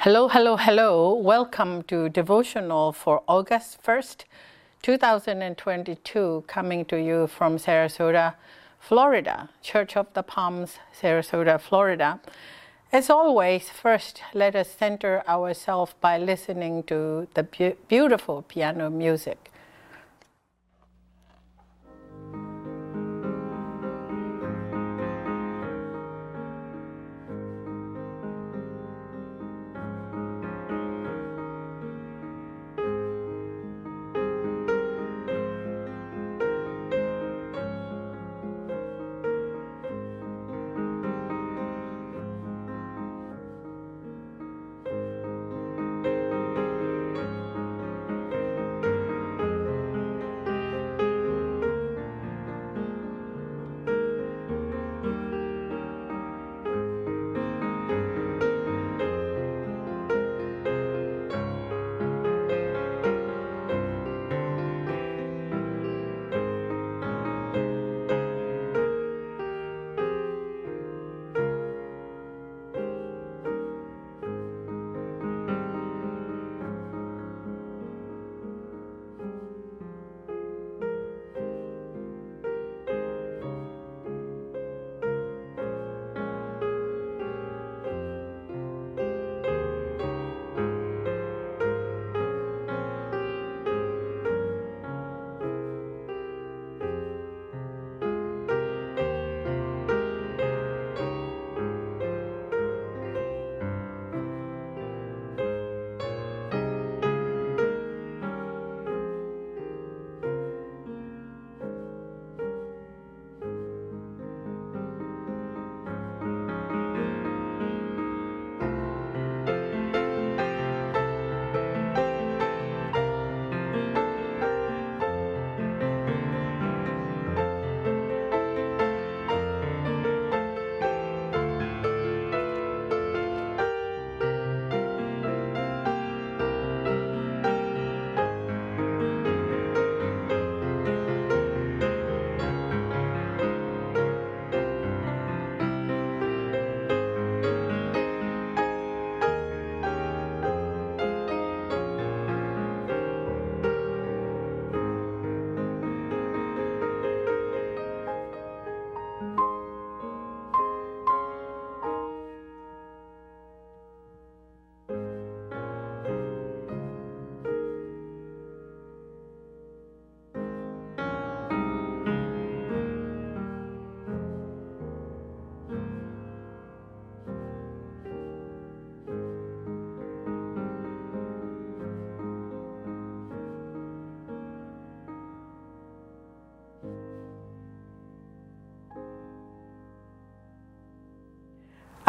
Hello, hello, hello. Welcome to devotional for August 1st, 2022, coming to you from Sarasota, Florida, Church of the Palms, Sarasota, Florida. As always, first let us center ourselves by listening to the be- beautiful piano music.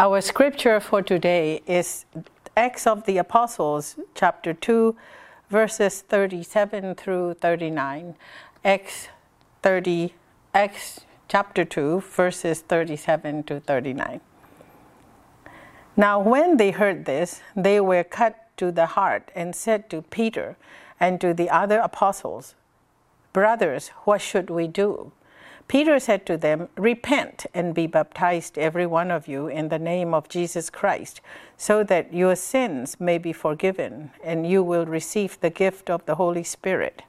Our scripture for today is Acts of the Apostles, chapter 2, verses 37 through 39. Acts 30, Acts chapter 2, verses 37 to 39. Now, when they heard this, they were cut to the heart and said to Peter and to the other apostles, Brothers, what should we do? Peter said to them, Repent and be baptized, every one of you, in the name of Jesus Christ, so that your sins may be forgiven, and you will receive the gift of the Holy Spirit.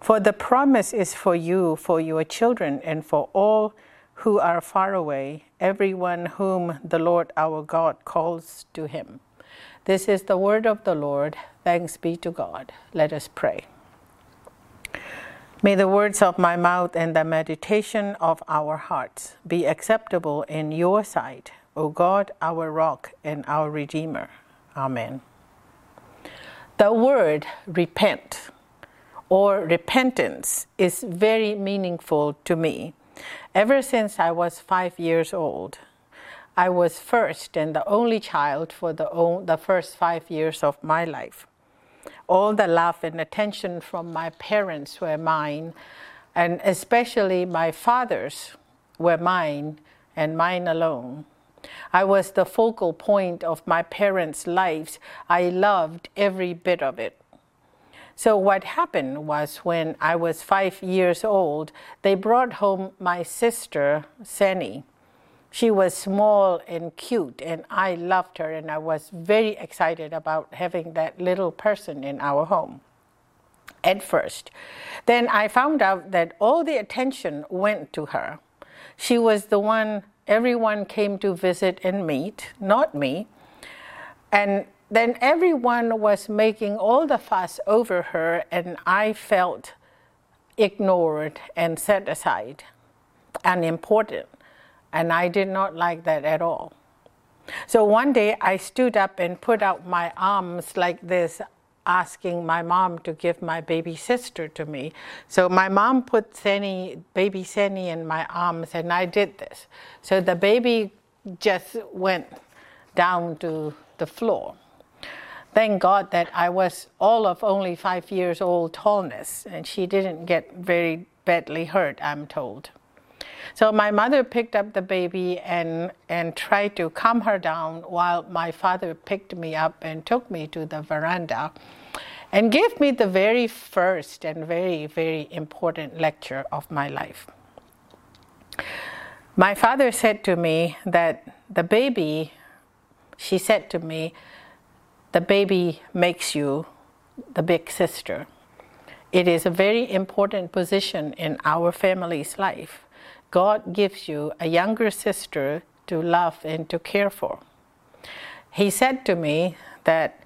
For the promise is for you, for your children, and for all who are far away, everyone whom the Lord our God calls to him. This is the word of the Lord. Thanks be to God. Let us pray. May the words of my mouth and the meditation of our hearts be acceptable in your sight, O God, our rock and our redeemer. Amen. The word repent or repentance is very meaningful to me. Ever since I was five years old, I was first and the only child for the, the first five years of my life all the love and attention from my parents were mine, and especially my father's were mine and mine alone. I was the focal point of my parents' lives. I loved every bit of it. So, what happened was when I was five years old, they brought home my sister, Sani. She was small and cute, and I loved her, and I was very excited about having that little person in our home at first. Then I found out that all the attention went to her. She was the one everyone came to visit and meet, not me. And then everyone was making all the fuss over her, and I felt ignored and set aside, unimportant. And I did not like that at all. So one day I stood up and put out my arms like this, asking my mom to give my baby sister to me. So my mom put Sani, baby Sani in my arms, and I did this. So the baby just went down to the floor. Thank God that I was all of only five years old tallness, and she didn't get very badly hurt, I'm told. So my mother picked up the baby and, and tried to calm her down while my father picked me up and took me to the veranda and gave me the very first and very, very important lecture of my life. My father said to me that the baby, she said to me, the baby makes you the big sister. It is a very important position in our family's life. God gives you a younger sister to love and to care for. He said to me that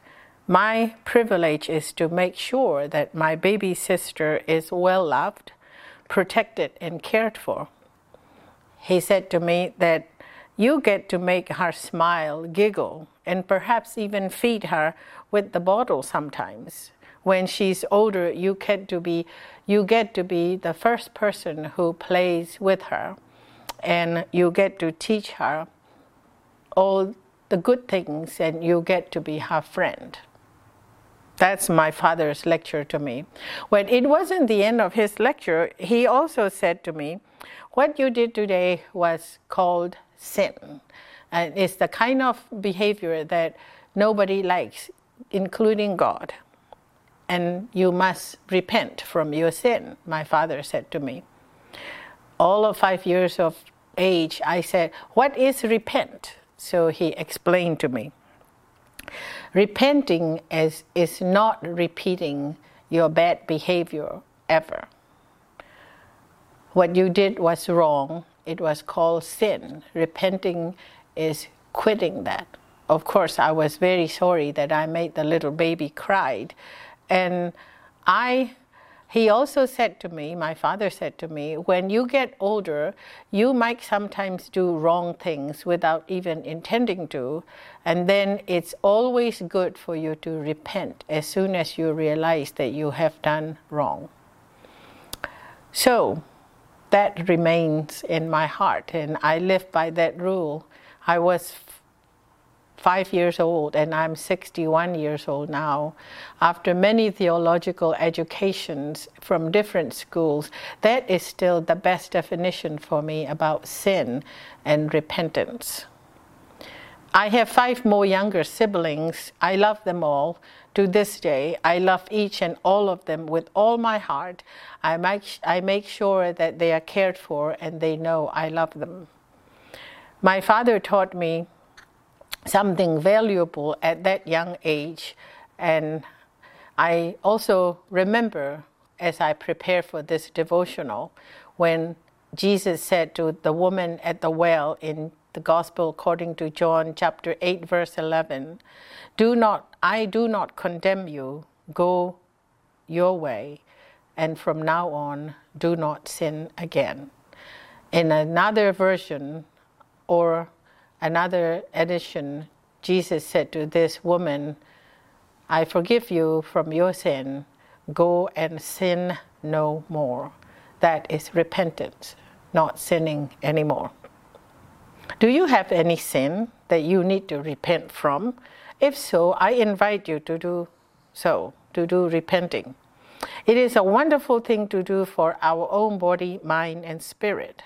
my privilege is to make sure that my baby sister is well loved, protected, and cared for. He said to me that you get to make her smile, giggle, and perhaps even feed her with the bottle sometimes. When she's older, you get to be you get to be the first person who plays with her and you get to teach her all the good things and you get to be her friend. That's my father's lecture to me. When it wasn't the end of his lecture, he also said to me, What you did today was called sin. And it's the kind of behavior that nobody likes, including God and you must repent from your sin, my father said to me. All of five years of age, I said, What is repent? So he explained to me. Repenting is, is not repeating your bad behavior ever. What you did was wrong, it was called sin. Repenting is quitting that. Of course, I was very sorry that I made the little baby cried and I, he also said to me, my father said to me, when you get older, you might sometimes do wrong things without even intending to, and then it's always good for you to repent as soon as you realize that you have done wrong. So that remains in my heart, and I live by that rule. I was five years old and I'm 61 years old now. After many theological educations from different schools, that is still the best definition for me about sin and repentance. I have five more younger siblings. I love them all. To this day, I love each and all of them with all my heart. I make, I make sure that they are cared for and they know I love them. My father taught me something valuable at that young age. And I also remember as I prepare for this devotional when Jesus said to the woman at the well in the Gospel according to John chapter 8 verse 11, "Do not I do not condemn you. Go your way, and from now on do not sin again." In another version or another edition, Jesus said to this woman, I forgive you from your sin. Go and sin no more. That is repentance, not sinning anymore. Do you have any sin that you need to repent from? If so, I invite you to do so, to do repenting. It is a wonderful thing to do for our own body, mind, and spirit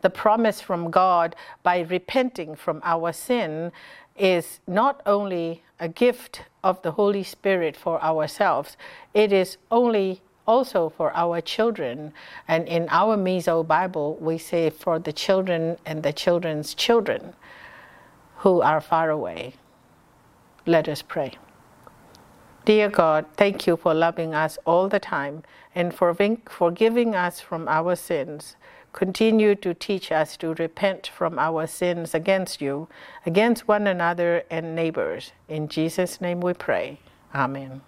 the promise from God by repenting from our sin is not only a gift of the Holy Spirit for ourselves, it is only also for our children. And in our Mizo Bible, we say for the children and the children's children who are far away. Let us pray. Dear God, thank you for loving us all the time and for forgiving us from our sins. Continue to teach us to repent from our sins against you, against one another and neighbors. In Jesus' name we pray. Amen.